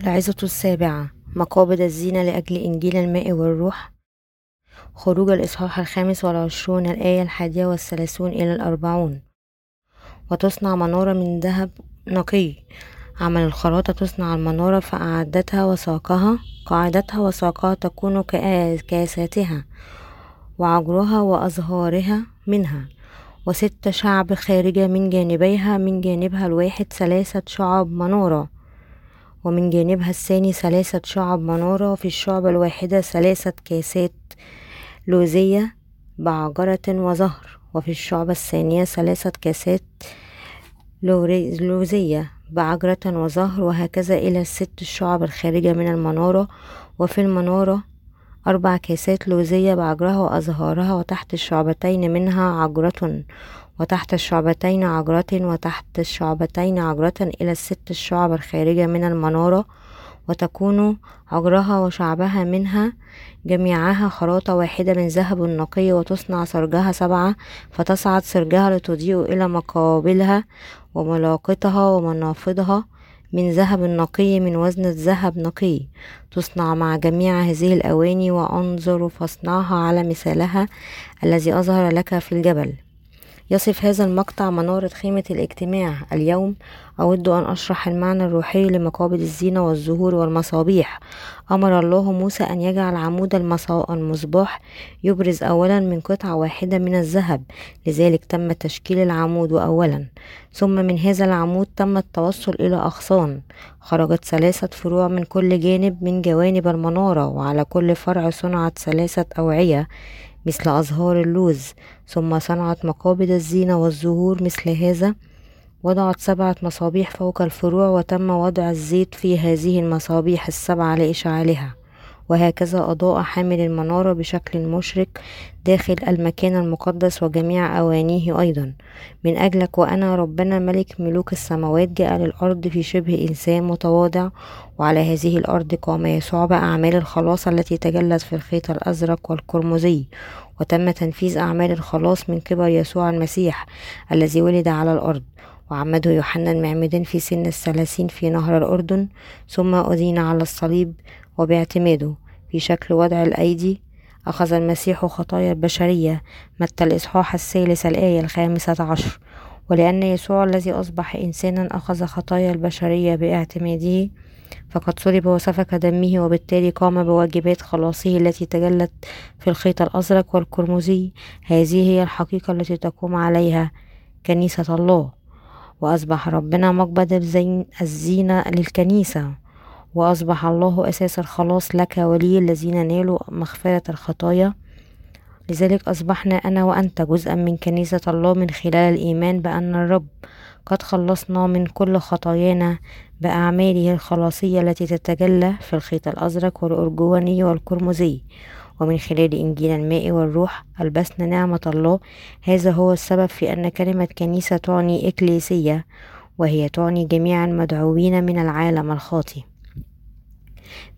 العظة السابعة مقابض الزينة لأجل إنجيل الماء والروح. خروج الإصحاح الخامس والعشرون الآية الحادية والثلاثون إلى الأربعون. وتصنع منارة من ذهب نقي. عمل الخراطة تصنع المنارة فأعدتها وساقها قاعدتها وساقها تكون كأساتها وعجرها وأزهارها منها. وست شعب خارجة من جانبيها من جانبها الواحد ثلاثة شعب منارة. ومن جانبها الثاني ثلاثة شعب منارة وفي الشعبة الواحدة ثلاثة كاسات لوزية بعجرة وزهر وفي الشعبة الثانية ثلاثة كاسات لوزية بعجرة وزهر وهكذا إلى الست الشعب الخارجة من المنارة. وفي المنارة أربع كاسات لوزية بعجرها وأزهارها وتحت الشعبتين منها عجرة وتحت الشعبتين عجرة وتحت الشعبتين عجرة إلى الست الشعب الخارجة من المنارة وتكون عجرها وشعبها منها جميعها خراطة واحدة من ذهب نقي وتصنع سرجها سبعة فتصعد سرجها لتضيء إلى مقابلها وملاقطها ومنافضها من ذهب نقي من وزن الذهب نقي. تصنع مع جميع هذه الأواني وأنظر فاصنعها على مثالها الذي أظهر لك في الجبل. يصف هذا المقطع منارة خيمة الاجتماع اليوم. أود أن أشرح المعنى الروحي لمقابل الزينة والزهور والمصابيح. أمر الله موسى أن يجعل عمود المصباح يبرز أولا من قطعة واحدة من الذهب. لذلك تم تشكيل العمود أولا. ثم من هذا العمود تم التوصل إلى أغصان. خرجت ثلاثة فروع من كل جانب من جوانب المنارة وعلى كل فرع صنعت ثلاثة أوعية. مثل أزهار اللوز ثم صنعت مقابض الزينة والزهور مثل هذا وضعت سبعة مصابيح فوق الفروع وتم وضع الزيت في هذه المصابيح السبعة لإشعالها. وهكذا أضاء حامل المنارة بشكل مشرق داخل المكان المقدس وجميع أوانيه أيضا. من أجلك وأنا ربنا ملك ملوك السماوات جاء للأرض في شبه إنسان متواضع وعلى هذه الأرض قام يسوع بأعمال الخلاص التي تجلت في الخيط الأزرق والقرمزي وتم تنفيذ أعمال الخلاص من قبل يسوع المسيح الذي ولد على الأرض. وعمده يوحنا المعمدان في سن الثلاثين في نهر الأردن ثم أدين على الصليب وباعتماده. في شكل وضع الأيدي أخذ المسيح خطايا البشرية متى الإصحاح الثالث الآية الخامسة عشر. ولأن يسوع الذي أصبح إنسانا أخذ خطايا البشرية باعتماده فقد صلب وسفك دمه وبالتالي قام بواجبات خلاصه التي تجلت في الخيط الأزرق والقرمزي هذه هي الحقيقة التي تقوم عليها كنيسة الله. وأصبح ربنا مقبض الزينة للكنيسة. وأصبح الله أساس الخلاص لك ولي الذين نالوا مغفرة الخطايا. لذلك أصبحنا أنا وأنت جزءا من كنيسة الله من خلال الإيمان بأن الرب قد خلصنا من كل خطايانا بأعماله الخلاصية التي تتجلى في الخيط الأزرق والأرجواني والقرمزي. ومن خلال إنجيل الماء والروح ألبسنا نعمة الله. هذا هو السبب في أن كلمة كنيسة تعني إكليسية وهي تعني جميع المدعوين من العالم الخاطئ.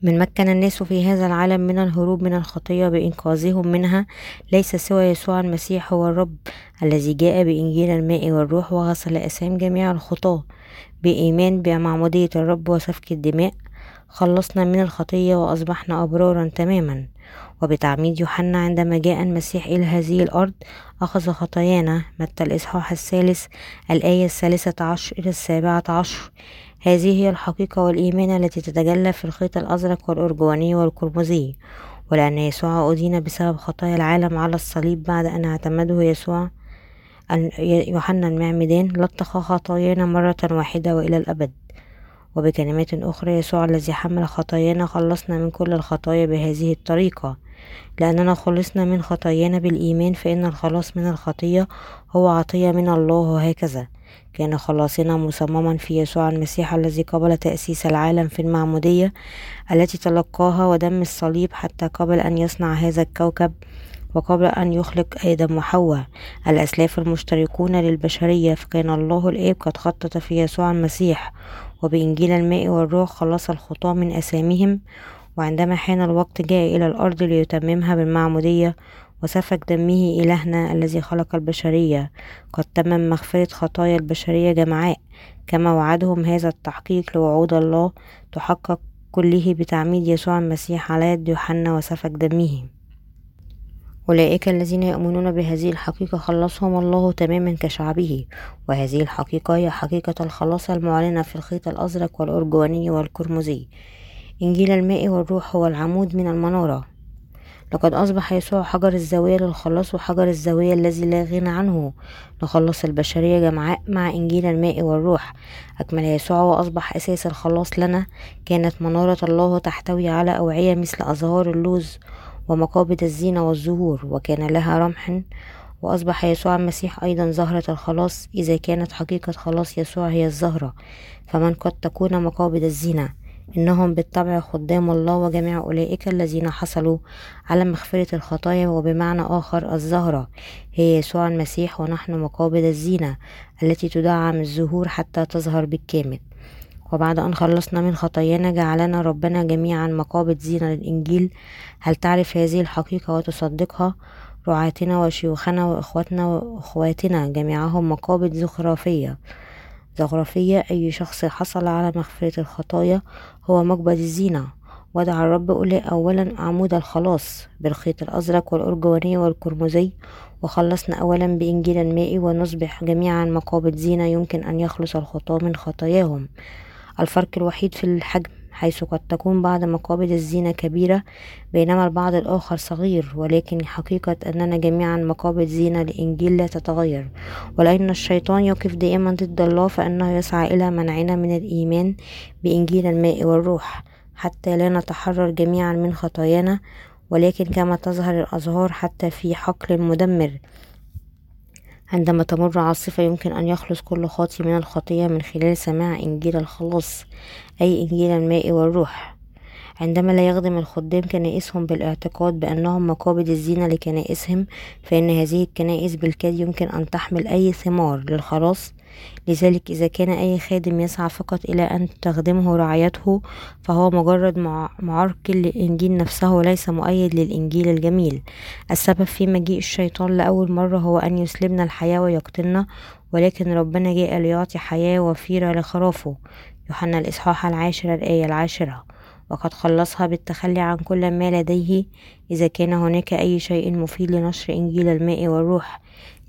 من مكن الناس في هذا العالم من الهروب من الخطية بإنقاذهم منها ليس سوى يسوع المسيح هو الرب الذي جاء بإنجيل الماء والروح وغسل أسام جميع الخطاة. بإيمان بمعمودية الرب وسفك الدماء خلصنا من الخطية وأصبحنا أبرارا تماما. وبتعميد يوحنا عندما جاء المسيح إلى هذه الأرض أخذ خطايانا. متى الإصحاح الثالث الآية الثالثة عشر إلى السابعة عشر. هذه هي الحقيقة والإيمان التي تتجلى في الخيط الأزرق والأرجواني والقرمزي ولأن يسوع أدين بسبب خطايا العالم على الصليب بعد أن اعتمده يسوع يوحنا المعمدان لطخ خطايانا مرة واحدة وإلى الأبد. وبكلمات أخرى يسوع الذي حمل خطايانا خلصنا من كل الخطايا بهذه الطريقة. لأننا خلصنا من خطايانا بالإيمان فإن الخلاص من الخطية هو عطية من الله وهكذا. كان خلاصنا مصمما في يسوع المسيح الذي قبل تأسيس العالم في المعمودية التي تلقاها ودم الصليب حتى قبل أن يصنع هذا الكوكب وقبل أن يخلق آدم وحواء. الأسلاف المشتركون للبشرية فكان الله الآب قد خطط في يسوع المسيح وبإنجيل الماء والروح خلص الخطاة من أسامهم وعندما حان الوقت جاء إلى الأرض ليتممها بالمعمودية وسفك دمه إلهنا الذي خلق البشرية قد تمم مغفرة خطايا البشرية جمعاء. كما وعدهم هذا التحقيق لوعود الله تحقق كله بتعميد يسوع المسيح على يد يوحنا وسفك دمه. أولئك الذين يؤمنون بهذه الحقيقة خلصهم الله تماما كشعبه وهذه الحقيقة هي حقيقة الخلاص المعلنة في الخيط الأزرق والأرجواني والقرمزي إنجيل الماء والروح هو العمود من المنارة. لقد أصبح يسوع حجر الزاوية للخلاص وحجر الزاوية الذي لا غنى عنه. لخلص البشرية جمعاء مع إنجيل الماء والروح. أكمل يسوع وأصبح أساس الخلاص لنا. كانت منارة الله تحتوي على أوعية مثل أزهار اللوز ومقابض الزينة والزهور وكان لها رمح. وأصبح يسوع المسيح أيضا زهرة الخلاص. إذا كانت حقيقة خلاص يسوع هي الزهرة فمن قد تكون مقابض الزينة. إنهم بالطبع خدام الله وجميع أولئك الذين حصلوا على مغفرة الخطايا وبمعنى آخر الزهرة. هي يسوع المسيح ونحن مقابض الزينة التي تدعم الزهور حتى تظهر بالكامل. وبعد أن خلصنا من خطايانا جعلنا ربنا جميعا مقابض زينة للإنجيل. هل تعرف هذه الحقيقة وتصدقها؟ رعاتنا وشيوخنا وإخوتنا وأخواتنا جميعهم مقابض زخرفية زخرفية أي شخص حصل على مغفرة الخطايا هو مقبض الزينة. وضع الرب أولا عمود الخلاص بالخيط الأزرق والأرجواني والقرمزي. وخلصنا أولا بإنجيل الماء ونصبح جميعا مقابض زينة يمكن أن يخلص الخطاة من خطاياهم. الفرق الوحيد في الحجم حيث قد تكون بعض مقابض الزينة كبيرة بينما البعض الآخر صغير ولكن حقيقة أننا جميعا مقابض زينة لإنجيل لا تتغير. ولأن الشيطان يقف دائما ضد الله فإنه يسعى إلى منعنا من الإيمان بإنجيل الماء والروح. حتى لا نتحرر جميعا من خطايانا ولكن كما تظهر الأزهار حتى في حقل مدمر. عندما تمر عاصفة يمكن أن يخلص كل خاطي من الخطية من خلال سماع إنجيل الخلاص. أي إنجيل الماء والروح. عندما لا يخدم الخدام كنائسهم بالاعتقاد بأنهم مقابض الزينة لكنائسهم فإن هذه الكنائس بالكاد يمكن أن تحمل أي ثمار للخلاص. لذلك إذا كان أي خادم يسعى فقط إلى أن تخدمه رعايته فهو مجرد معرقل للإنجيل نفسه وليس مؤيد للإنجيل الجميل. السبب في مجيء الشيطان لأول مرة هو أن يسلبنا الحياة ويقتلنا ولكن ربنا جاء ليعطي حياة وفيرة لخرافه. يوحنا الإصحاح العاشر الآية العاشرة. وقد خلصها بالتخلي عن كل ما لديه إذا كان هناك أي شيء مفيد لنشر إنجيل الماء والروح.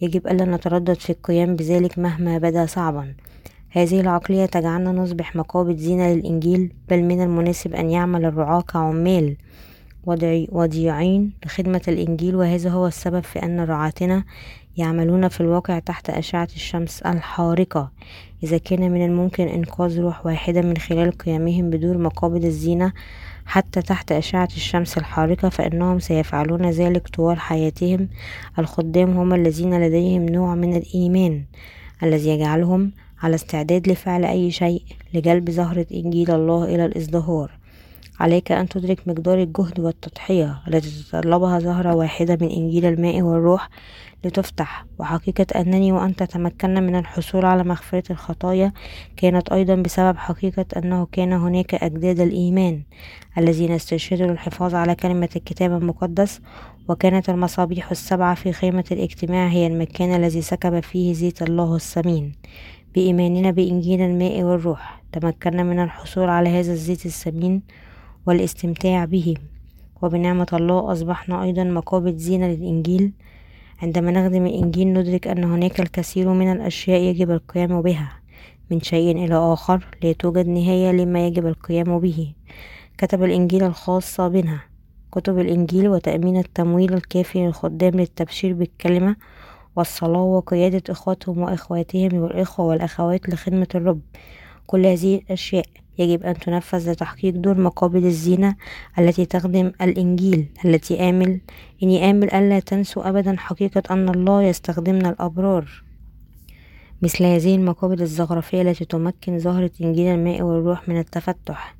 يجب ألا نتردد في القيام بذلك مهما بدا صعبا. هذه العقلية تجعلنا نصبح مقابض زينة للإنجيل بل من المناسب أن يعمل الرعاة كعمال وضيعين لخدمة الإنجيل وهذا هو السبب في أن رعاتنا يعملون في الواقع تحت أشعة الشمس الحارقة. إذا كان من الممكن إنقاذ روح واحدة من خلال قيامهم بدور مقابض الزينة حتى تحت أشعة الشمس الحارقة فإنهم سيفعلون ذلك طوال حياتهم. الخدام هم الذين لديهم نوع من الإيمان الذي يجعلهم على استعداد لفعل أي شيء لجلب زهرة إنجيل الله إلى الإزدهار. عليك أن تدرك مقدار الجهد والتضحية التي تتطلبها زهرة واحدة من إنجيل الماء والروح لتفتح. وحقيقة أنني وأنت تمكنا من الحصول على مغفرة الخطايا كانت أيضا بسبب حقيقة أنه كان هناك أجداد الإيمان الذين استشهدوا للحفاظ على كلمة الكتاب المقدس وكانت المصابيح السبعة في خيمة الاجتماع هي المكان الذي سكب فيه زيت الله الثمين بإيماننا بإنجيل الماء والروح تمكنا من الحصول على هذا الزيت الثمين والاستمتاع به. وبنعمة الله أصبحنا أيضا مقابض زينة للإنجيل. عندما نخدم الإنجيل ندرك أن هناك الكثير من الأشياء يجب القيام بها من شيء إلى آخر لا توجد نهاية لما يجب القيام به. كتب الإنجيل الخاص بنا. كتب الإنجيل وتأمين التمويل الكافي للخدام للتبشير بالكلمة والصلاة وقيادة إخواتهم وإخواتهم والإخوة والأخوات لخدمة الرب. كل هذه الأشياء يجب أن تنفذ لتحقيق دور مقابل الزينة التي تخدم الإنجيل التي آمل إني آمل ألا تنسوا أبدا حقيقة أن الله يستخدمنا الأبرار. مثل هذه المقابل الزخرفية التي تمكن زهرة إنجيل الماء والروح من التفتح.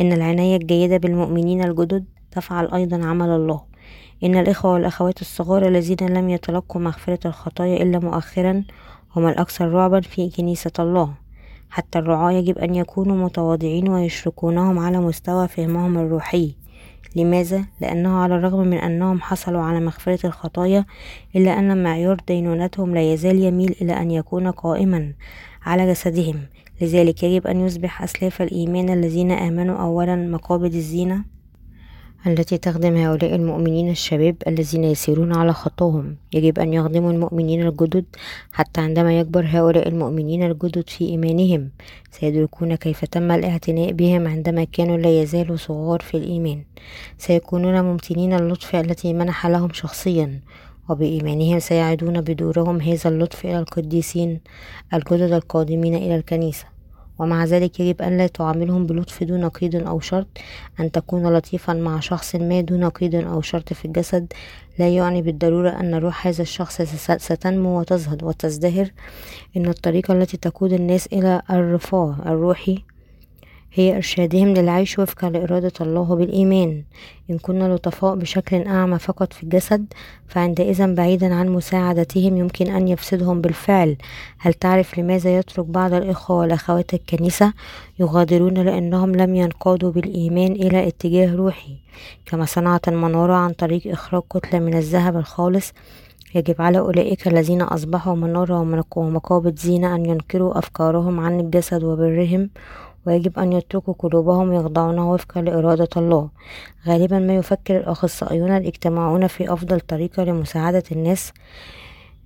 إن العناية الجيدة بالمؤمنين الجدد تفعل أيضا عمل الله. إن الإخوة والأخوات الصغار الذين لم يتلقوا مغفرة الخطايا إلا مؤخرا هم الأكثر رعبا في كنيسة الله. حتى الرعاة يجب أن يكونوا متواضعين ويشركونهم على مستوى فهمهم الروحي. لماذا؟ لأنه على الرغم من أنهم حصلوا على مغفرة الخطايا إلا أن معيار دينونتهم لا يزال يميل إلى أن يكون قائما على جسدهم. لذلك يجب أن يصبح أسلاف الإيمان الذين آمنوا أولا مقابض الزينة. التي تخدم هؤلاء المؤمنين الشباب الذين يسيرون على خطاهم. يجب أن يخدموا المؤمنين الجدد حتى عندما يكبر هؤلاء المؤمنين الجدد في إيمانهم. سيدركون كيف تم الاعتناء بهم عندما كانوا لا يزالوا صغار في الإيمان. سيكونون ممتنين اللطف التي منح لهم شخصيا وبإيمانهم سيعيدون بدورهم هذا اللطف إلى القديسين الجدد القادمين إلى الكنيسة. ومع ذلك يجب أن لا تعاملهم بلطف دون قيد أو شرط. أن تكون لطيفا مع شخص ما دون قيد أو شرط في الجسد لا يعني بالضرورة أن روح هذا الشخص ستنمو وتزهد وتزدهر. إن الطريقة التي تقود الناس إلى الرفاه الروحي هي إرشادهم للعيش وفقا لإرادة الله بالإيمان. إن كنا لطفاء بشكل أعمى فقط في الجسد فعندئذ بعيدا عن مساعدتهم يمكن أن يفسدهم بالفعل. هل تعرف لماذا يترك بعض الإخوة والأخوات الكنيسة يغادرون لأنهم لم ينقادوا بالإيمان إلى اتجاه روحي؟ كما صنعت المنارة عن طريق إخراج كتلة من الذهب الخالص يجب على أولئك الذين أصبحوا منارة ومقابض زينة أن ينكروا أفكارهم عن الجسد وبرهم ويجب أن يتركوا قلوبهم يخضعون وفقا لإرادة الله. غالبا ما يفكر الأخصائيون الاجتماعون في أفضل طريقة لمساعدة الناس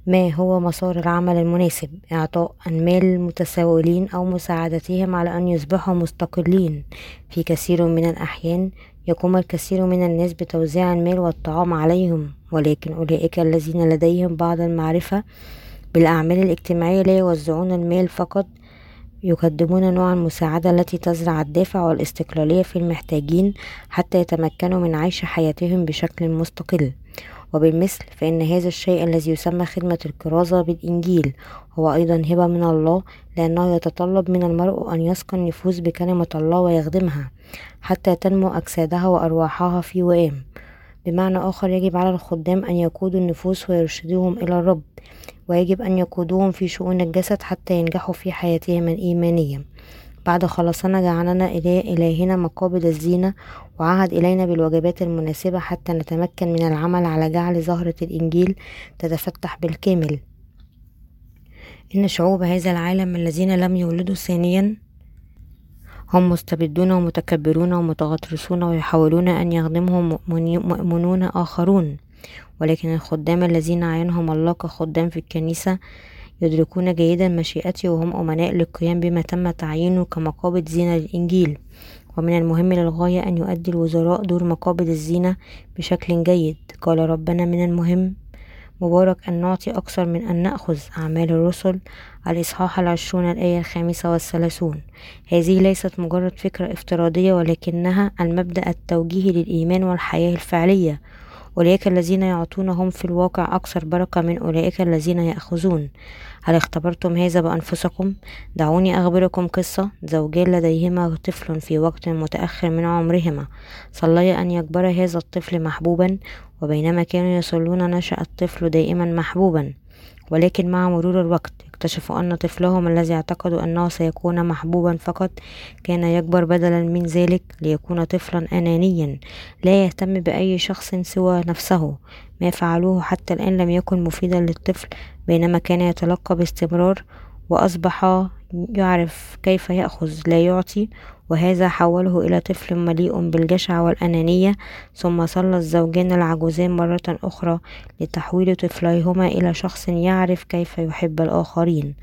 ما هو مسار العمل المناسب إعطاء المال المتسولين أو مساعدتهم على أن يصبحوا مستقلين. في كثير من الأحيان يقوم الكثير من الناس بتوزيع المال والطعام عليهم ولكن أولئك الذين لديهم بعض المعرفة بالأعمال الاجتماعية لا يوزعون المال فقط يقدمون نوع المساعدة التي تزرع الدافع والاستقلالية في المحتاجين حتى يتمكنوا من عيش حياتهم بشكل مستقل. وبالمثل فإن هذا الشيء الذي يسمى خدمة الكرازة بالإنجيل هو أيضا هبة من الله لأنه يتطلب من المرء أن يسقى النفوس بكلمة الله ويخدمها حتى تنمو أجسادها وأرواحها في وئام. بمعنى آخر يجب على الخدام أن يقودوا النفوس ويرشدوهم إلى الرب ويجب أن يقودوهم في شؤون الجسد حتى ينجحوا في حياتهم الإيمانية. بعد خلصنا جعلنا إلهنا مقابض الزينة وعهد إلينا بالواجبات المناسبة حتى نتمكن من العمل على جعل زهرة الإنجيل تتفتح بالكامل. إن شعوب هذا العالم الذين لم يولدوا ثانيا هم مستبدون ومتكبرون ومتغطرسون ويحاولون أن يخدمهم مؤمنون آخرون. ولكن الخدام الذين عينهم الله كخدام في الكنيسة يدركون جيدا مشيئتي وهم أمناء للقيام بما تم تعيينه كمقابض زينة للإنجيل. ومن المهم للغاية أن يؤدي الوزراء دور مقابض الزينة بشكل جيد. قال ربنا من المهم مبارك أن نعطي أكثر من أن نأخذ أعمال الرسل. الإصحاح العشرون الآية الخامسة والثلاثون. هذه ليست مجرد فكرة افتراضية ولكنها المبدأ التوجيهي للإيمان والحياة الفعلية. أولئك الذين يعطونهم في الواقع أكثر بركة من أولئك الذين يأخذون. هل اختبرتم هذا بأنفسكم؟ دعوني أخبركم قصة زوجان لديهما طفل في وقت متأخر من عمرهما. صليا أن يكبر هذا الطفل محبوبا وبينما كانوا يصلون نشأ الطفل دائما محبوبا. ولكن مع مرور الوقت اكتشفوا أن طفلهم الذي اعتقدوا أنه سيكون محبوبا فقط كان يكبر بدلا من ذلك ليكون طفلا أنانيا لا يهتم بأي شخص سوى نفسه. ما فعلوه حتى الآن لم يكن مفيدا للطفل بينما كان يتلقى باستمرار وأصبح يعرف كيف يأخذ لا يعطي وهذا حوله إلى طفل مليء بالجشع والأنانية. ثم صلى الزوجان العجوزان مرة أخرى لتحويل طفليهما إلى شخص يعرف كيف يحب الآخرين.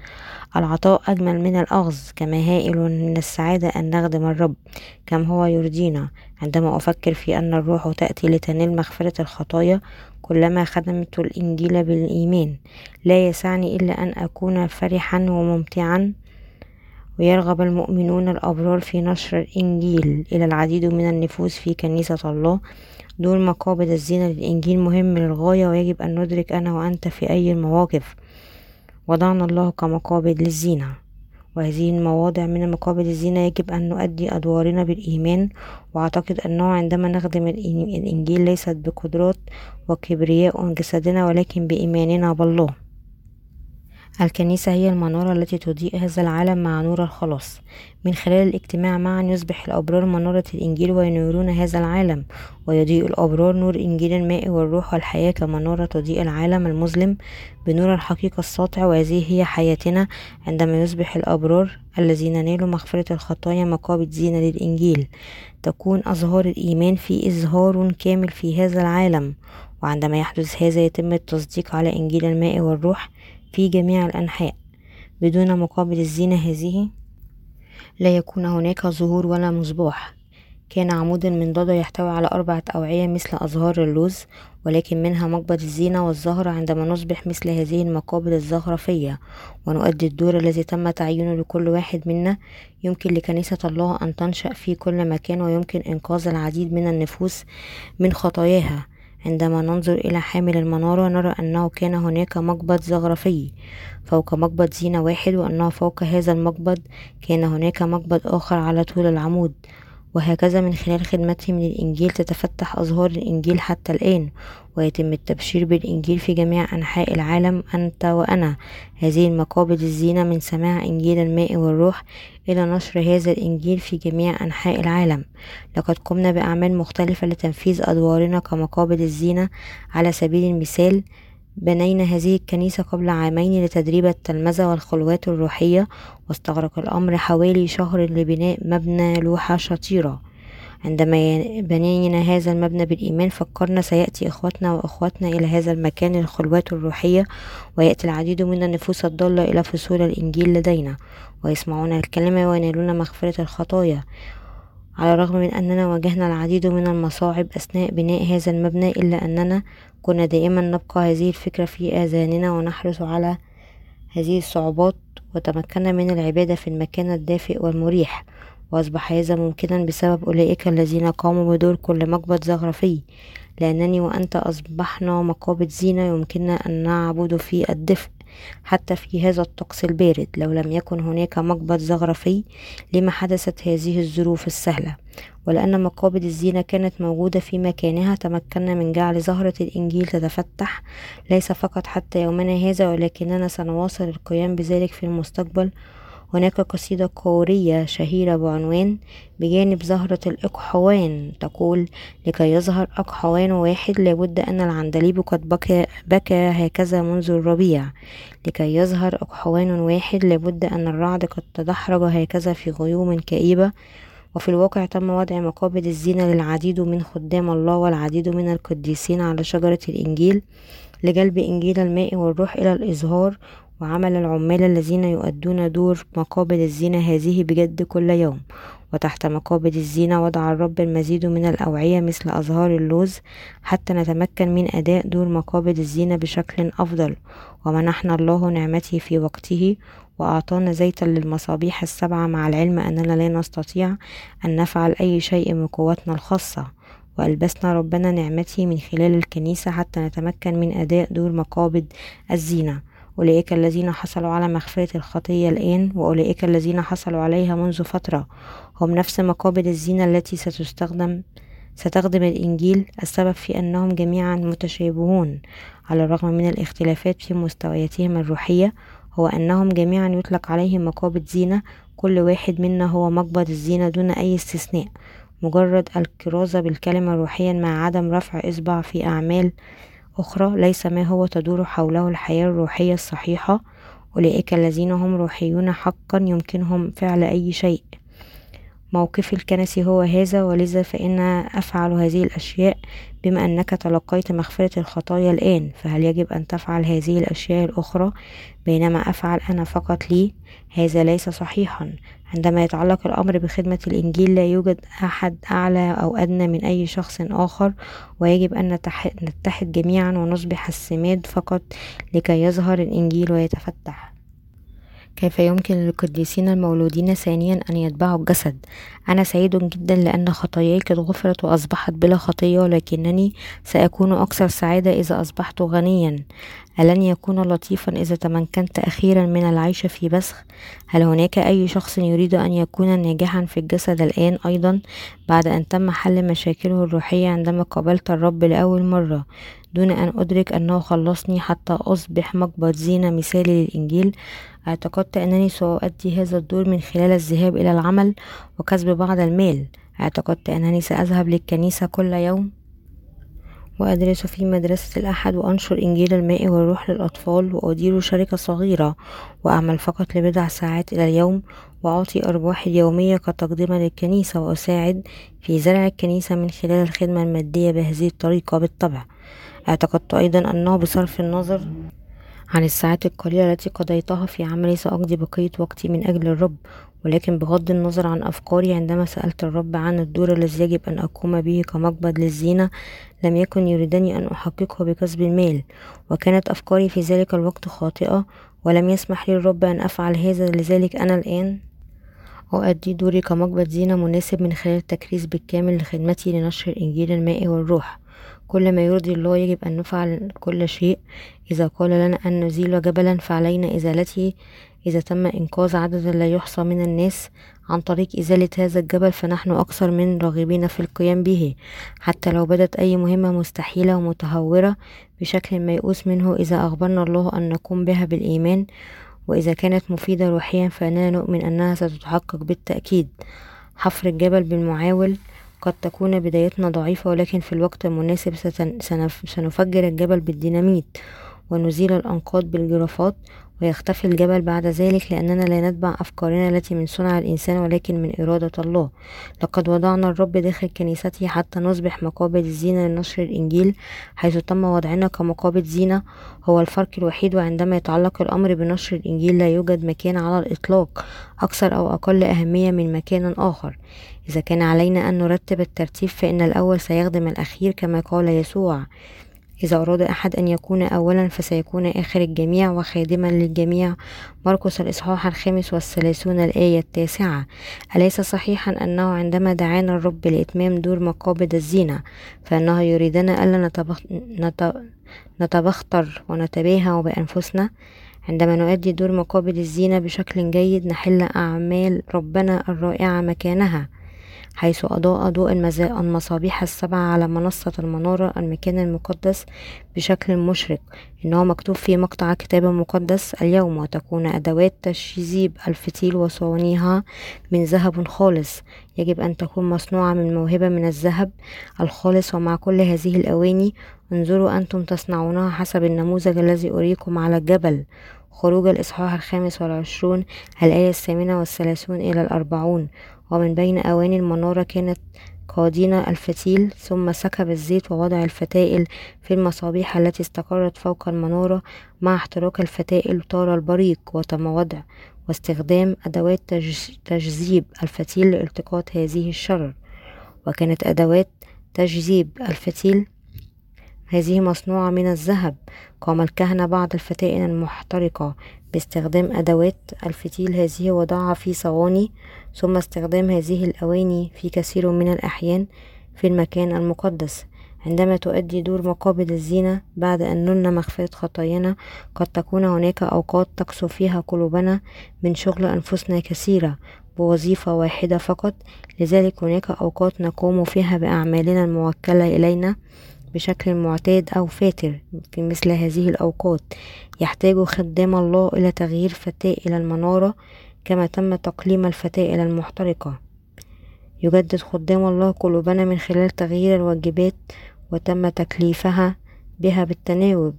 العطاء أجمل من الأخذ كما هائل من السعادة أن نخدم الرب كم هو يرضينا. عندما أفكر في أن الروح تأتي لتنال مغفرة الخطايا كلما خدمت الإنجيل بالإيمان. لا يسعني إلا أن أكون فرحا وممتعا ويرغب المؤمنون الأبرار في نشر الإنجيل. إلى العديد من النفوس في كنيسة الله دور مقابض الزينة للإنجيل مهم للغاية ويجب أن ندرك أنا وأنت في أي المواقف وضعنا الله كمقابض للزينة. وهذه المواضع من مقابل الزينة يجب أن نؤدي أدوارنا بالإيمان وأعتقد أنه عندما نخدم الإنجيل ليست بقدرات وكبرياء جسدنا ولكن بإيماننا بالله. الكنيسة هي المنارة التي تضيء هذا العالم مع نور الخلاص. من خلال الاجتماع معا يصبح الأبرار منارة الإنجيل وينورون هذا العالم ويضيء الأبرار نور إنجيل الماء والروح والحياة كمنارة تضيء العالم المظلم بنور الحقيقة الساطع وهذه هي حياتنا عندما يصبح الأبرار الذين نالوا مغفرة الخطايا مقابل زينة للإنجيل. تكون أزهار الإيمان في إزهار كامل في هذا العالم وعندما يحدث هذا يتم التصديق على إنجيل الماء والروح في جميع الأنحاء بدون مقابل الزينة هذه لا يكون هناك ظهور ولا مصباح. كان عمود من ضدة يحتوي على أربعة أوعية مثل أزهار اللوز ولكن منها مقبض الزينة والزهرة عندما نصبح مثل هذه المقابل الزخرفية ونؤدي الدور الذي تم تعيينه لكل واحد منا. يمكن لكنيسة الله أن تنشأ في كل مكان ويمكن إنقاذ العديد من النفوس من خطاياها. عندما ننظر إلى حامل المنارة نرى أنه كان هناك مقبض زخرفي فوق مقبض زينة واحد وأنه فوق هذا المقبض كان هناك مقبض آخر على طول العمود. وهكذا من خلال خدمتهم للإنجيل تتفتح أزهار الإنجيل حتى الآن ويتم التبشير بالإنجيل في جميع أنحاء العالم أنت وأنا. هذه المقابل الزينة من سماع إنجيل الماء والروح إلى نشر هذا الإنجيل في جميع أنحاء العالم. لقد قمنا بأعمال مختلفة لتنفيذ أدوارنا كمقابل الزينة. على سبيل المثال بنينا هذه الكنيسة قبل عامين لتدريب التلمذة والخلوات الروحية واستغرق الأمر حوالي شهر لبناء مبنى لوحة شطيرة. عندما بنينا هذا المبنى بالإيمان فكرنا سيأتي إخوتنا وأخواتنا إلى هذا المكان للخلوات الروحية ويأتي العديد من النفوس الضالة إلى فصول الإنجيل لدينا ويسمعون الكلمة وينالون مغفرة الخطايا. على الرغم من أننا واجهنا العديد من المصاعب أثناء بناء هذا المبنى إلا أننا كنا دائما نبقى هذه الفكرة في آذاننا ونحرص على هذه الصعوبات وتمكنا من العبادة في المكان الدافئ والمريح وأصبح هذا ممكنا بسبب أولئك الذين قاموا بدور كل مقبض زخرفي لأنني وأنت أصبحنا مقابض زينة يمكننا أن نعبد في الدفء. حتى في هذا الطقس البارد لو لم يكن هناك مقبض زخرفي لما حدثت هذه الظروف السهلة. ولأن مقابض الزينة كانت موجودة في مكانها تمكنا من جعل زهرة الإنجيل تتفتح. ليس فقط حتى يومنا هذا ولكننا سنواصل القيام بذلك في المستقبل. هناك قصيدة كورية شهيرة بعنوان بجانب زهرة الإقحوان تقول لكي يظهر أقحوان واحد لابد أن العندليب قد بكى, بكى هكذا منذ الربيع. لكي يظهر أقحوان واحد لابد أن الرعد قد تدحرج هكذا في غيوم كئيبة. وفي الواقع تم وضع مقابل الزينة للعديد من خدام الله والعديد من القديسين على شجرة الإنجيل لجلب إنجيل الماء والروح إلى الإظهار وعمل العمال الذين يؤدون دور مقابل الزينة هذه بجد كل يوم. وتحت مقابل الزينة وضع الرب المزيد من الأوعية مثل أزهار اللوز حتى نتمكن من أداء دور مقابل الزينة بشكل أفضل. ومنحنا الله نعمته في وقته وأعطانا زيتا للمصابيح السبعة مع العلم أننا لا نستطيع أن نفعل أي شيء من قوتنا الخاصة. وألبسنا ربنا نعمته من خلال الكنيسة حتى نتمكن من أداء دور مقابض الزينة أولئك الذين حصلوا على مغفرة الخطية الآن وأولئك الذين حصلوا عليها منذ فترة. هم نفس مقابل الزينة التي ستستخدم ستخدم الإنجيل السبب في أنهم جميعا متشابهون. على الرغم من الاختلافات في مستوياتهم الروحية هو أنهم جميعا يطلق عليهم مقابض زينة. كل واحد منا هو مقبض الزينة دون أي استثناء. مجرد الكرازة بالكلمة روحيا مع عدم رفع إصبع في أعمال أخرى ليس ما هو تدور حوله الحياة الروحية الصحيحة أولئك الذين هم روحيون حقا يمكنهم فعل أي شيء. موقفي الكنسي هو هذا ولذا فإن أفعل هذه الأشياء بما أنك تلقيت مغفرة الخطايا الآن. فهل يجب أن تفعل هذه الأشياء الأخرى؟ بينما أفعل أنا فقط لي هذا ليس صحيحا. عندما يتعلق الأمر بخدمة الإنجيل لا يوجد أحد أعلى أو أدنى من أي شخص آخر ويجب أن نتحد جميعا ونصبح السماد فقط لكي يظهر الإنجيل ويتفتح. كيف يمكن للقديسين المولودين ثانيا أن يتبعوا الجسد؟ أنا سعيد جدا لأن خطاياي قد غفرت وأصبحت بلا خطية ولكنني سأكون أكثر سعادة إذا أصبحت غنيا. ألن يكون لطيفا إذا تمكنت أخيرا من العيش في بسخ؟ هل هناك أي شخص يريد أن يكون ناجحا في الجسد الآن أيضا؟ بعد أن تم حل مشاكله الروحية عندما قابلت الرب لأول مرة دون أن أدرك أنه خلصني حتى أصبح مقبض زينة مثالي للإنجيل أعتقدت أنني سأؤدي هذا الدور من خلال الذهاب إلى العمل وكسب بعض المال. أعتقدت أنني سأذهب للكنيسة كل يوم. وأدرس في مدرسة الأحد وأنشر إنجيل الماء والروح للأطفال وأدير شركة صغيرة وأعمل فقط لبضع ساعات إلى اليوم وأعطي أرباحي اليومية كتقدمة للكنيسة وأساعد في زرع الكنيسة من خلال الخدمة المادية بهذه الطريقة بالطبع. اعتقدت أيضا أنه بصرف النظر عن الساعات القليلة التي قضيتها في عملي سأقضي بقية وقتي من أجل الرب ولكن بغض النظر عن أفكاري عندما سألت الرب عن الدور الذي يجب أن أقوم به كمقبض للزينة لم يكن يريدني أن أحققه بكسب المال وكانت أفكاري في ذلك الوقت خاطئة ولم يسمح لي الرب أن أفعل هذا لذلك أنا الآن أؤدي دوري كمقبض زينة مناسب من خلال التكريس بالكامل لخدمتي لنشر إنجيل الماء والروح. كل ما يرضي الله يجب أن نفعل كل شيء. إذا قال لنا أن نزيل جبلا فعلينا إزالته. إذا تم إنقاذ عدد لا يحصى من الناس عن طريق إزالة هذا الجبل فنحن أكثر من راغبين في القيام به. حتى لو بدت أي مهمة مستحيلة ومتهورة بشكل ميؤوس منه إذا أخبرنا الله أن نقوم بها بالإيمان وإذا كانت مفيدة روحيا فإننا نؤمن أنها ستتحقق بالتأكيد. حفر الجبل بالمعاول قد تكون بدايتنا ضعيفة ولكن في الوقت المناسب سنفجر الجبل بالديناميت ونزيل الأنقاض بالجرافات ويختفي الجبل بعد ذلك لأننا لا نتبع أفكارنا التي من صنع الإنسان ولكن من إرادة الله. لقد وضعنا الرب داخل كنيسته حتى نصبح مقابل الزينة لنشر الإنجيل حيث تم وضعنا كمقابل زينة. هو الفرق الوحيد وعندما يتعلق الأمر بنشر الإنجيل لا يوجد مكان على الإطلاق أكثر أو أقل أهمية من مكان آخر. إذا كان علينا أن نرتب الترتيب فإن الأول سيخدم الأخير كما قال يسوع. إذا أراد أحد أن يكون أولا فسيكون آخر الجميع وخادما للجميع. مرقس الإصحاح الخامس والثلاثون الآية التاسعة. أليس صحيحا أنه عندما دعانا الرب لإتمام دور مقابض الزينة فإنه يريدنا ألا نتبخ... نت... نتبختر ونتباهى بأنفسنا؟ عندما نؤدي دور مقابل الزينة بشكل جيد نحل أعمال ربنا الرائعة مكانها. حيث أضاء ضوء المصابيح السبعة على منصة المنارة المكان المقدس بشكل مشرق إنه مكتوب في مقطع كتاب مقدس اليوم وتكون أدوات تشذيب الفتيل وصوانيها من ذهب خالص. يجب أن تكون مصنوعة من موهبة من الذهب الخالص ومع كل هذه الأواني. انظروا أنتم تصنعونها حسب النموذج الذي أريكم على الجبل. خروج الإصحاح الخامس والعشرون الآية الثامنة والثلاثون إلى الأربعون. ومن بين أواني المنارة كانت قادين الفتيل ثم سكب الزيت ووضع الفتائل في المصابيح التي استقرت فوق المنارة. مع احتراق الفتائل طار البريق وتم وضع واستخدام أدوات تجذيب الفتيل لالتقاط هذه الشرر. وكانت أدوات تجذيب الفتيل هذه مصنوعة من الذهب. قام الكهنة بعد الفتائل المحترقة باستخدام أدوات الفتيل هذه وضعها في صواني ثم استخدام هذه الأواني في كثير من الأحيان في المكان المقدس عندما تؤدي دور مقابل الزينة بعد أن نلنا مغفرة خطايانا قد تكون هناك أوقات تقسو فيها قلوبنا من شغل أنفسنا كثيرة بوظيفة واحدة فقط لذلك هناك أوقات نقوم فيها بأعمالنا الموكلة إلينا بشكل معتاد أو فاتر في مثل هذه الأوقات. يحتاج خدام الله إلى تغيير فتاة إلى المنارة كما تم تقليم الفتاة إلى المحترقة. يجدد خدام الله قلوبنا من خلال تغيير الواجبات وتم تكليفها بها بالتناوب.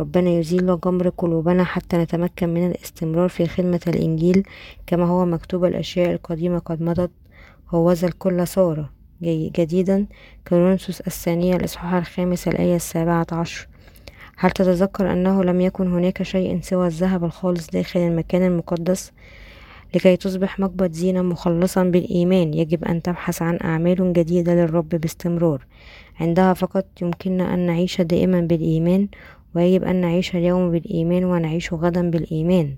ربنا يزيل جمر قلوبنا حتى نتمكن من الاستمرار في خدمة الإنجيل كما هو مكتوب الأشياء القديمة قد مضت. هوذا الكل صار جديدا كورنثوس الثانية الإصحاح الخامس الآية السابعة عشر. هل تتذكر أنه لم يكن هناك شيء سوى الذهب الخالص داخل المكان المقدس؟ لكي تصبح مقبض زينة مخلصا بالإيمان يجب أن تبحث عن أعمال جديدة للرب باستمرار. عندها فقط يمكننا أن نعيش دائما بالإيمان ويجب أن نعيش اليوم بالإيمان ونعيش غدا بالإيمان.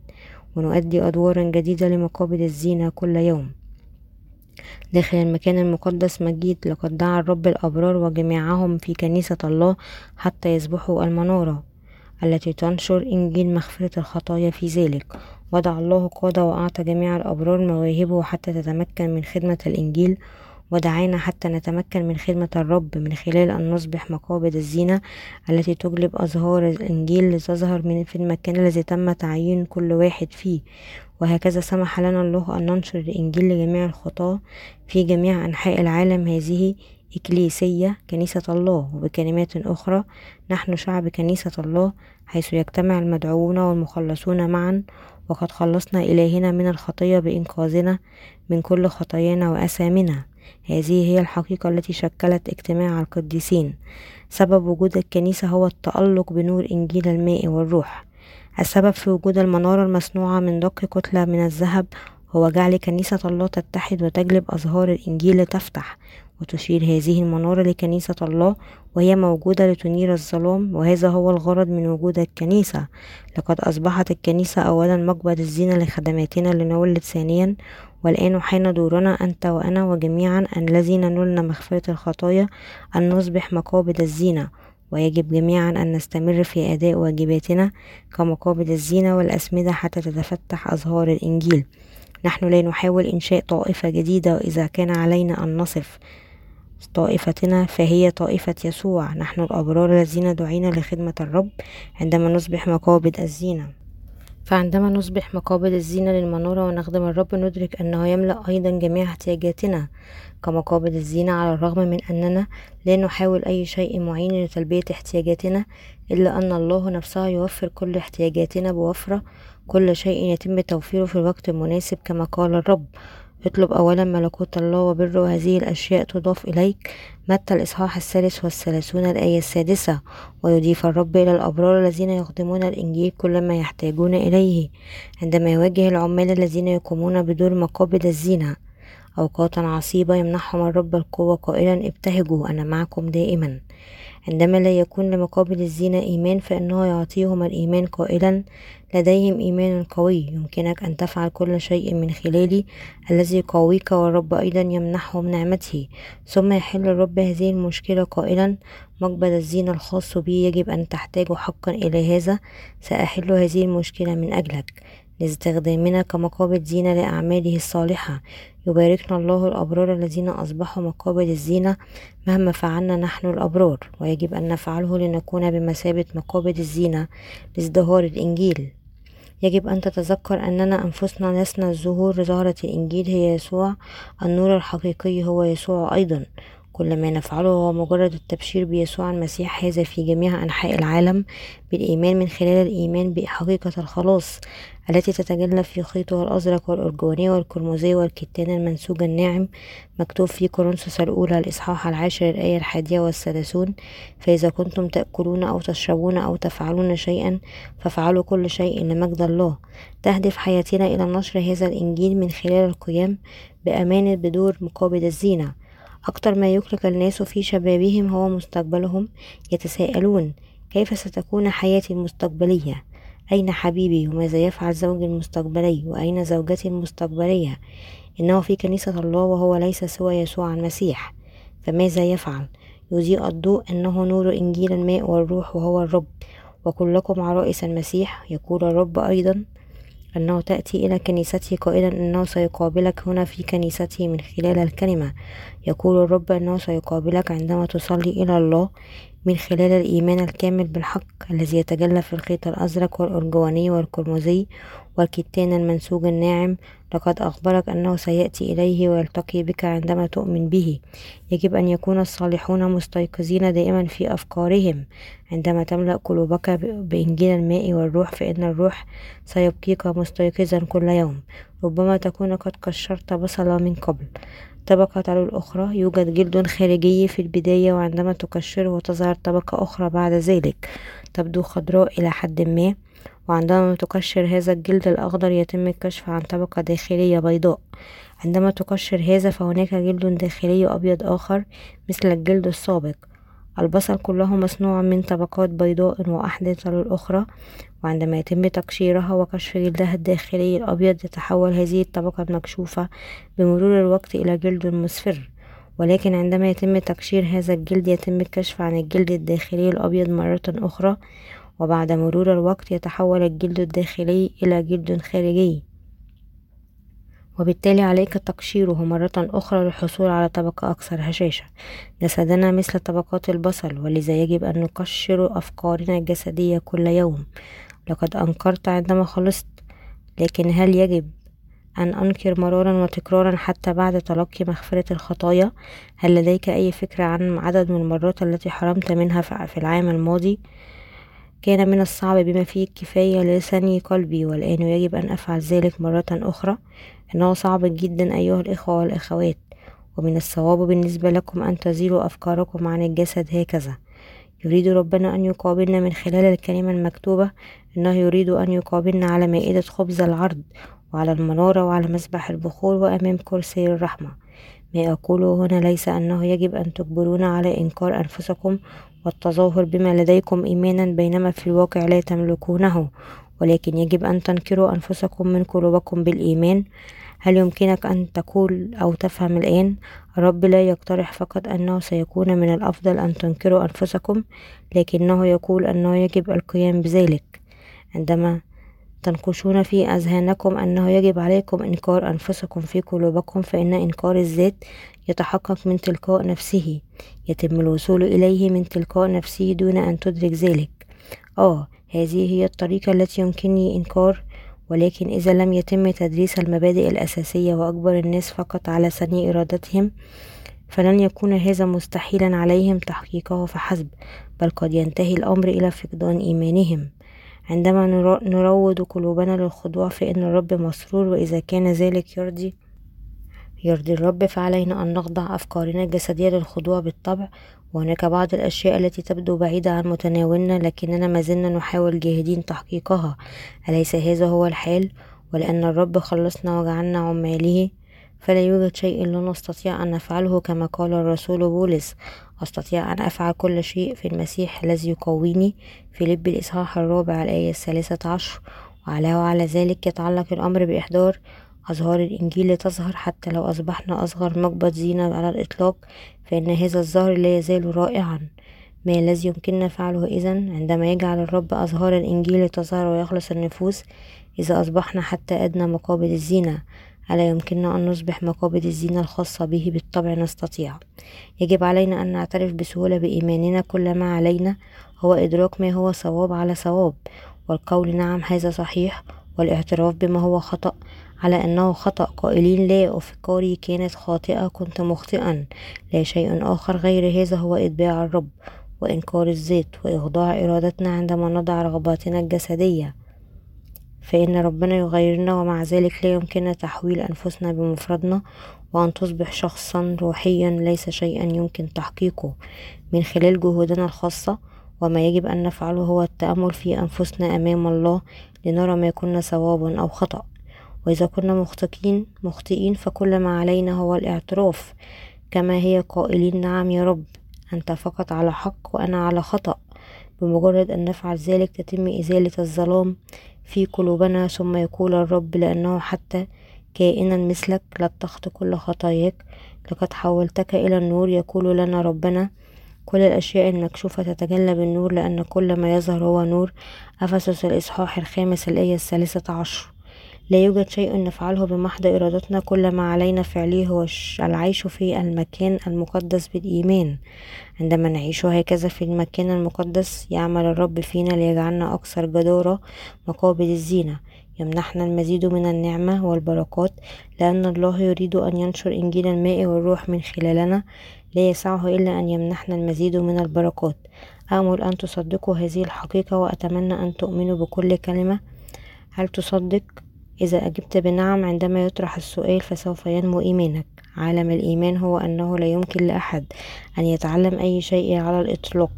ونؤدي أدوارا جديدة لمقابل الزينة كل يوم. داخل المكان المقدس مجيد لقد دعا الرب الأبرار وجميعهم في كنيسة الله حتى يصبحوا المنارة التي تنشر إنجيل مغفرة الخطايا في ذلك. وضع الله قادة وأعطى جميع الأبرار مواهبه حتى تتمكن من خدمة الإنجيل ودعانا حتى نتمكن من خدمة الرب من خلال أن نصبح مقابض الزينة التي تجلب أزهار الإنجيل لتظهر من في المكان الذي تم تعيين كل واحد فيه. وهكذا سمح لنا الله أن ننشر الإنجيل لجميع الخطاة في جميع أنحاء العالم هذه إكليسية كنيسة الله. وبكلمات أخرى نحن شعب كنيسة الله حيث يجتمع المدعوون والمخلصون معا. وقد خلصنا إلهنا من الخطية بإنقاذنا من كل خطايانا وأثامنا هذه هي الحقيقة التي شكلت اجتماع القديسين. سبب وجود الكنيسة هو التألق بنور إنجيل الماء والروح. السبب في وجود المنارة المصنوعة من دق كتلة من الذهب هو جعل كنيسة الله تتحد وتجلب أزهار الإنجيل لتفتح وتشير هذه المنارة لكنيسة الله وهي موجودة لتنير الظلام وهذا هو الغرض من وجود الكنيسة. لقد أصبحت الكنيسة أولا مقبض الزينة لخدماتنا لنولد ثانيا والآن حين دورنا أنت وأنا وجميعا الذين نلنا مغفرة الخطايا أن نصبح مقابض الزينة ويجب جميعا أن نستمر في أداء واجباتنا كمقابض الزينة والأسمدة حتى تتفتح أزهار الإنجيل. نحن لا نحاول إنشاء طائفة جديدة وإذا كان علينا أن نصف. طائفتنا فهي طائفة يسوع. نحن الأبرار الذين دعينا لخدمة الرب عندما نصبح مقابض الزينة. فعندما نصبح مقابض الزينة للمنورة ونخدم الرب ندرك أنه يملأ أيضا جميع احتياجاتنا كمقابض الزينة على الرغم من أننا لا نحاول أي شيء معين لتلبية احتياجاتنا إلا أن الله نفسه يوفر كل احتياجاتنا بوفرة. كل شيء يتم توفيره في الوقت المناسب كما قال الرب. اطلب أولا ملكوت الله وبره وهذه الأشياء تضاف إليك متى الإصحاح الثالث والثلاثون الآية السادسة؟ ويضيف الرب إلى الأبرار الذين يخدمون الإنجيل كل ما يحتاجون إليه عندما يواجه العمال الذين يقومون بدور مقابل الزينة أوقاتا عصيبة يمنحهم الرب القوة قائلا ابتهجوا أنا معكم دائما. عندما لا يكون لمقابل الزينة إيمان فإنه يعطيهم الإيمان قائلا لديهم إيمان قوي. يمكنك أن تفعل كل شيء من خلالي الذي يقويك والرب أيضا يمنحهم نعمته. ثم يحل الرب هذه المشكلة قائلا مقبل الزينة الخاص بي يجب أن تحتاج حقا إلى هذا. سأحل هذه المشكلة من أجلك. لاستخدامنا كمقابل زينة لأعماله الصالحة. يباركنا الله الأبرار الذين أصبحوا مقابل الزينة مهما فعلنا نحن الأبرار ويجب أن نفعله لنكون بمثابة مقابل الزينة لازدهار الإنجيل. يجب أن تتذكر أننا أنفسنا لسنا الظهور لزهرة الإنجيل هي يسوع النور الحقيقي هو يسوع أيضا. كل ما نفعله هو مجرد التبشير بيسوع المسيح هذا في جميع أنحاء العالم بالإيمان من خلال الإيمان بحقيقة الخلاص. التي تتجلى في خيطها الأزرق والأرجواني والقرمزي والكتان المنسوج الناعم مكتوب في كورنثوس الأولى الإصحاح العاشر الآية الحادية والثلاثون فإذا كنتم تأكلون أو تشربون أو تفعلون شيئا فافعلوا كل شيء لمجد الله. تهدف حياتنا إلى نشر هذا الإنجيل من خلال القيام بأمانة بدور مقابل الزينة. أكثر ما يقلق الناس في شبابهم هو مستقبلهم يتساءلون كيف ستكون حياتي المستقبلية؟ أين حبيبي؟ وماذا يفعل زوجي المستقبلي وأين زوجتي المستقبلية؟ إنه في كنيسة الله وهو ليس سوى يسوع المسيح. فماذا يفعل؟ يضيء الضوء أنه نور إنجيل الماء والروح وهو الرب. وكلكم عرائس المسيح يقول الرب أيضا. أنه تأتي إلى كنيسته قائلا أنه سيقابلك هنا في كنيسته من خلال الكلمة. يقول الرب أنه سيقابلك عندما تصلي إلى الله. من خلال الإيمان الكامل بالحق الذي يتجلى في الخيط الأزرق والأرجواني والقرمزي والكتان المنسوج الناعم لقد أخبرك أنه سيأتي إليه ويلتقي بك عندما تؤمن به. يجب أن يكون الصالحون مستيقظين دائما في أفكارهم. عندما تملأ قلوبك بإنجيل الماء والروح فإن الروح سيبقيك مستيقظا كل يوم. ربما تكون قد قشرت بصلة من قبل. طبقة تلو الأخرى. يوجد جلد خارجي في البداية وعندما تكشره تظهر طبقة أخرى بعد ذلك تبدو خضراء إلى حد ما. وعندما تقشر هذا الجلد الأخضر يتم الكشف عن طبقة داخلية بيضاء. عندما تقشر هذا فهناك جلد داخلي أبيض آخر مثل الجلد السابق. البصل كله مصنوع من طبقات بيضاء وأحدى تلو الأخرى وعندما يتم تقشيرها وكشف جلدها الداخلي الأبيض تتحول هذه الطبقة المكشوفة بمرور الوقت إلى جلد مصفر. ولكن عندما يتم تقشير هذا الجلد يتم الكشف عن الجلد الداخلي الأبيض مرة أخرى وبعد مرور الوقت يتحول الجلد الداخلي إلى جلد خارجي. وبالتالي عليك تقشيره مرة أخرى للحصول على طبقة أكثر هشاشة. جسدنا مثل طبقات البصل ولذا يجب أن نقشر أفكارنا الجسدية كل يوم. لقد أنكرت عندما خلصت لكن هل يجب أن أنكر مرارا وتكرارا حتى بعد تلقي مغفرة الخطايا؟ هل لديك أي فكرة عن عدد من المرات التي حرمت منها في العام الماضي؟ كان من الصعب بما فيه الكفاية لثني قلبي والآن يجب أن أفعل ذلك مرة أخرى. إنه صعب جدا أيها الإخوة والأخوات ومن الصواب بالنسبة لكم أن تزيلوا أفكاركم عن الجسد هكذا. يريد ربنا أن يقابلنا من خلال الكلمة المكتوبة. إنه يريد أن يقابلنا على مائدة خبز العرض وعلى المنارة وعلى مسبح البخور وأمام كرسي الرحمة. ما أقوله هنا ليس أنه يجب أن تجبرونا على إنكار أنفسكم والتظاهر بما لديكم إيمانا بينما في الواقع لا تملكونه ولكن يجب أن تنكروا أنفسكم من قلوبكم بالإيمان. هل يمكنك أن تقول أو تفهم الآن؟ الرب لا يقترح فقط أنه سيكون من الأفضل أن تنكروا أنفسكم لكنه يقول أنه يجب القيام بذلك. عندما تنقشون في أذهانكم أنه يجب عليكم إنكار أنفسكم في قلوبكم فإن إنكار الذات يتحقق من تلقاء نفسه. يتم الوصول إليه من تلقاء نفسه دون أن تدرك ذلك. آه هذه هي الطريقة التي يمكنني إنكار ولكن إذا لم يتم تدريس المبادئ الأساسية وأجبر الناس فقط على ثني إرادتهم فلن يكون هذا مستحيلا عليهم تحقيقه فحسب بل قد ينتهي الأمر إلى فقدان إيمانهم. عندما نروض قلوبنا للخضوع فإن الرب مسرور وإذا كان ذلك يرضي يرضي الرب فعلينا أن نخضع أفكارنا الجسدية للخضوع بالطبع. وهناك بعض الأشياء التي تبدو بعيدة عن متناولنا لكننا ما زلنا نحاول جاهدين تحقيقها. أليس هذا هو الحال؟ ولأن الرب خلصنا وجعلنا عماله فلا يوجد شيء لا نستطيع أن نفعله كما قال الرسول بولس. أستطيع أن أفعل كل شيء في المسيح الذي يقويني. في لب الإصحاح الرابع الآية الثالثة عشر وعلى وعلى ذلك يتعلق الأمر بإحضار أزهار الإنجيل لتظهر حتى لو أصبحنا أصغر مقبض زينة على الإطلاق فإن هذا الزهر لا يزال رائعا. ما الذي يمكننا فعله إذا؟ عندما يجعل الرب أزهار الإنجيل تظهر ويخلص النفوس إذا أصبحنا حتى أدنى مقابض الزينة. ألا يمكننا أن نصبح مقابض الزينة الخاصة به بالطبع نستطيع. يجب علينا أن نعترف بسهولة بإيماننا كل ما علينا هو إدراك ما هو صواب على صواب. والقول نعم هذا صحيح. والاعتراف بما هو خطأ على أنه خطأ. قائلين لا أفكاري كانت خاطئة كنت مخطئا. لا شيء آخر غير هذا هو إتباع الرب وإنكار الذات وإخضاع إرادتنا عندما نضع رغباتنا الجسدية. فإن ربنا يغيرنا ومع ذلك لا يمكننا تحويل أنفسنا بمفردنا وأن تصبح شخصا روحيا ليس شيئا يمكن تحقيقه. من خلال جهودنا الخاصة وما يجب أن نفعله هو التأمل في أنفسنا أمام الله لنرى ما كنا صوابا أو خطأ. وإذا كنا مخطئين مخطئين فكل ما علينا هو الاعتراف. كما هي قائلين نعم يا رب أنت فقط على حق وأنا على خطأ. بمجرد أن نفعل ذلك تتم إزالة الظلام في قلوبنا ثم يقول الرب لأنه حتى كائنا مثلك لا كل خطاياك. لقد حولتك إلى النور يقول لنا ربنا كل الأشياء المكشوفة تتجلى بالنور لأن كل ما يظهر هو نور. أفسس الإصحاح الخامس الآية الثالثة عشر. لا يوجد شيء نفعله بمحض إرادتنا كل ما علينا فعله هو العيش في المكان المقدس بالإيمان. عندما نعيش هكذا في المكان المقدس يعمل الرب فينا ليجعلنا أكثر جدارة مقابل الزينة. يمنحنا المزيد من النعمة والبركات لأن الله يريد أن ينشر إنجيل الماء والروح من خلالنا لا يسعه إلا أن يمنحنا المزيد من البركات. أمل أن تصدقوا هذه الحقيقة وأتمنى أن تؤمنوا بكل كلمة. هل تصدق؟ إذا أجبت بنعم عندما يطرح السؤال فسوف ينمو إيمانك. عالم الإيمان هو أنه لا يمكن لأحد أن يتعلم أي شيء على الإطلاق.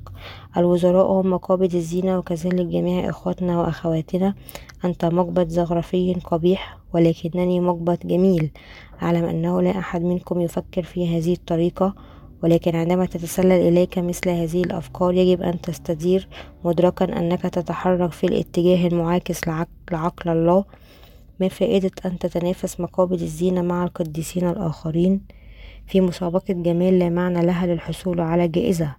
الوزراء هم مقابض الزينة وكذلك جميع إخواتنا وأخواتنا. أنت مقبض زغرفي قبيح ولكنني مقبض جميل. أعلم أنه لا أحد منكم يفكر في هذه الطريقة ولكن عندما تتسلل إليك مثل هذه الأفكار يجب أن تستدير مدركا أنك تتحرك في الاتجاه المعاكس لعقل الله. ما فائدة أن تتنافس مقابل الزينة مع القديسين الآخرين في مسابقة جمال لا معنى لها للحصول على جائزة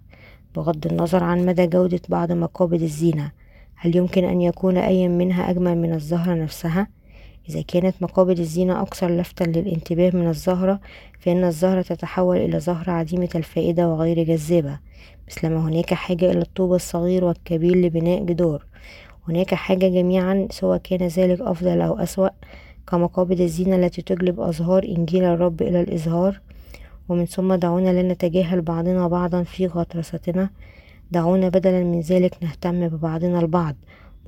بغض النظر عن مدى جودة بعض مقابل الزينة. هل يمكن أن يكون أي منها أجمل من الزهرة نفسها؟ إذا كانت مقابض الزينة أكثر لفتا للانتباه من الزهرة فإن الزهرة تتحول إلى زهرة عديمة الفائدة وغير جذابة. مثلما هناك حاجة إلى الطوب الصغير والكبير لبناء جدار. هناك حاجة جميعا سواء كان ذلك أفضل أو أسوأ كمقابض الزينة التي تجلب أزهار إنجيل الرب إلى الإظهار. ومن ثم دعونا لا نتجاهل بعضنا بعضا في غطرستنا. دعونا بدلا من ذلك نهتم ببعضنا البعض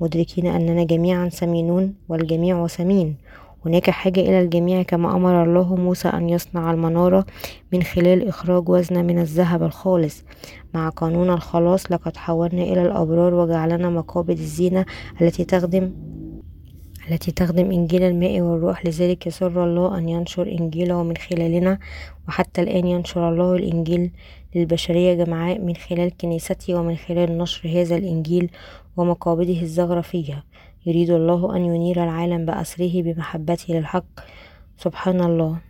مدركين أننا جميعا سمينون والجميع سمين. هناك حاجة إلى الجميع كما أمر الله موسى أن يصنع المنارة من خلال إخراج وزن من الذهب الخالص. مع قانون الخلاص لقد حولنا إلى الأبرار وجعلنا مقابض الزينة التي تخدم التي تخدم إنجيل الماء والروح. لذلك يسر الله أن ينشر إنجيله من خلالنا وحتى الآن ينشر الله الإنجيل للبشرية جمعاء من خلال كنيسته ومن خلال نشر هذا الإنجيل ومقابضه الزخرفية يريد الله أن ينير العالم بأسره بمحبته للحق. سبحان الله.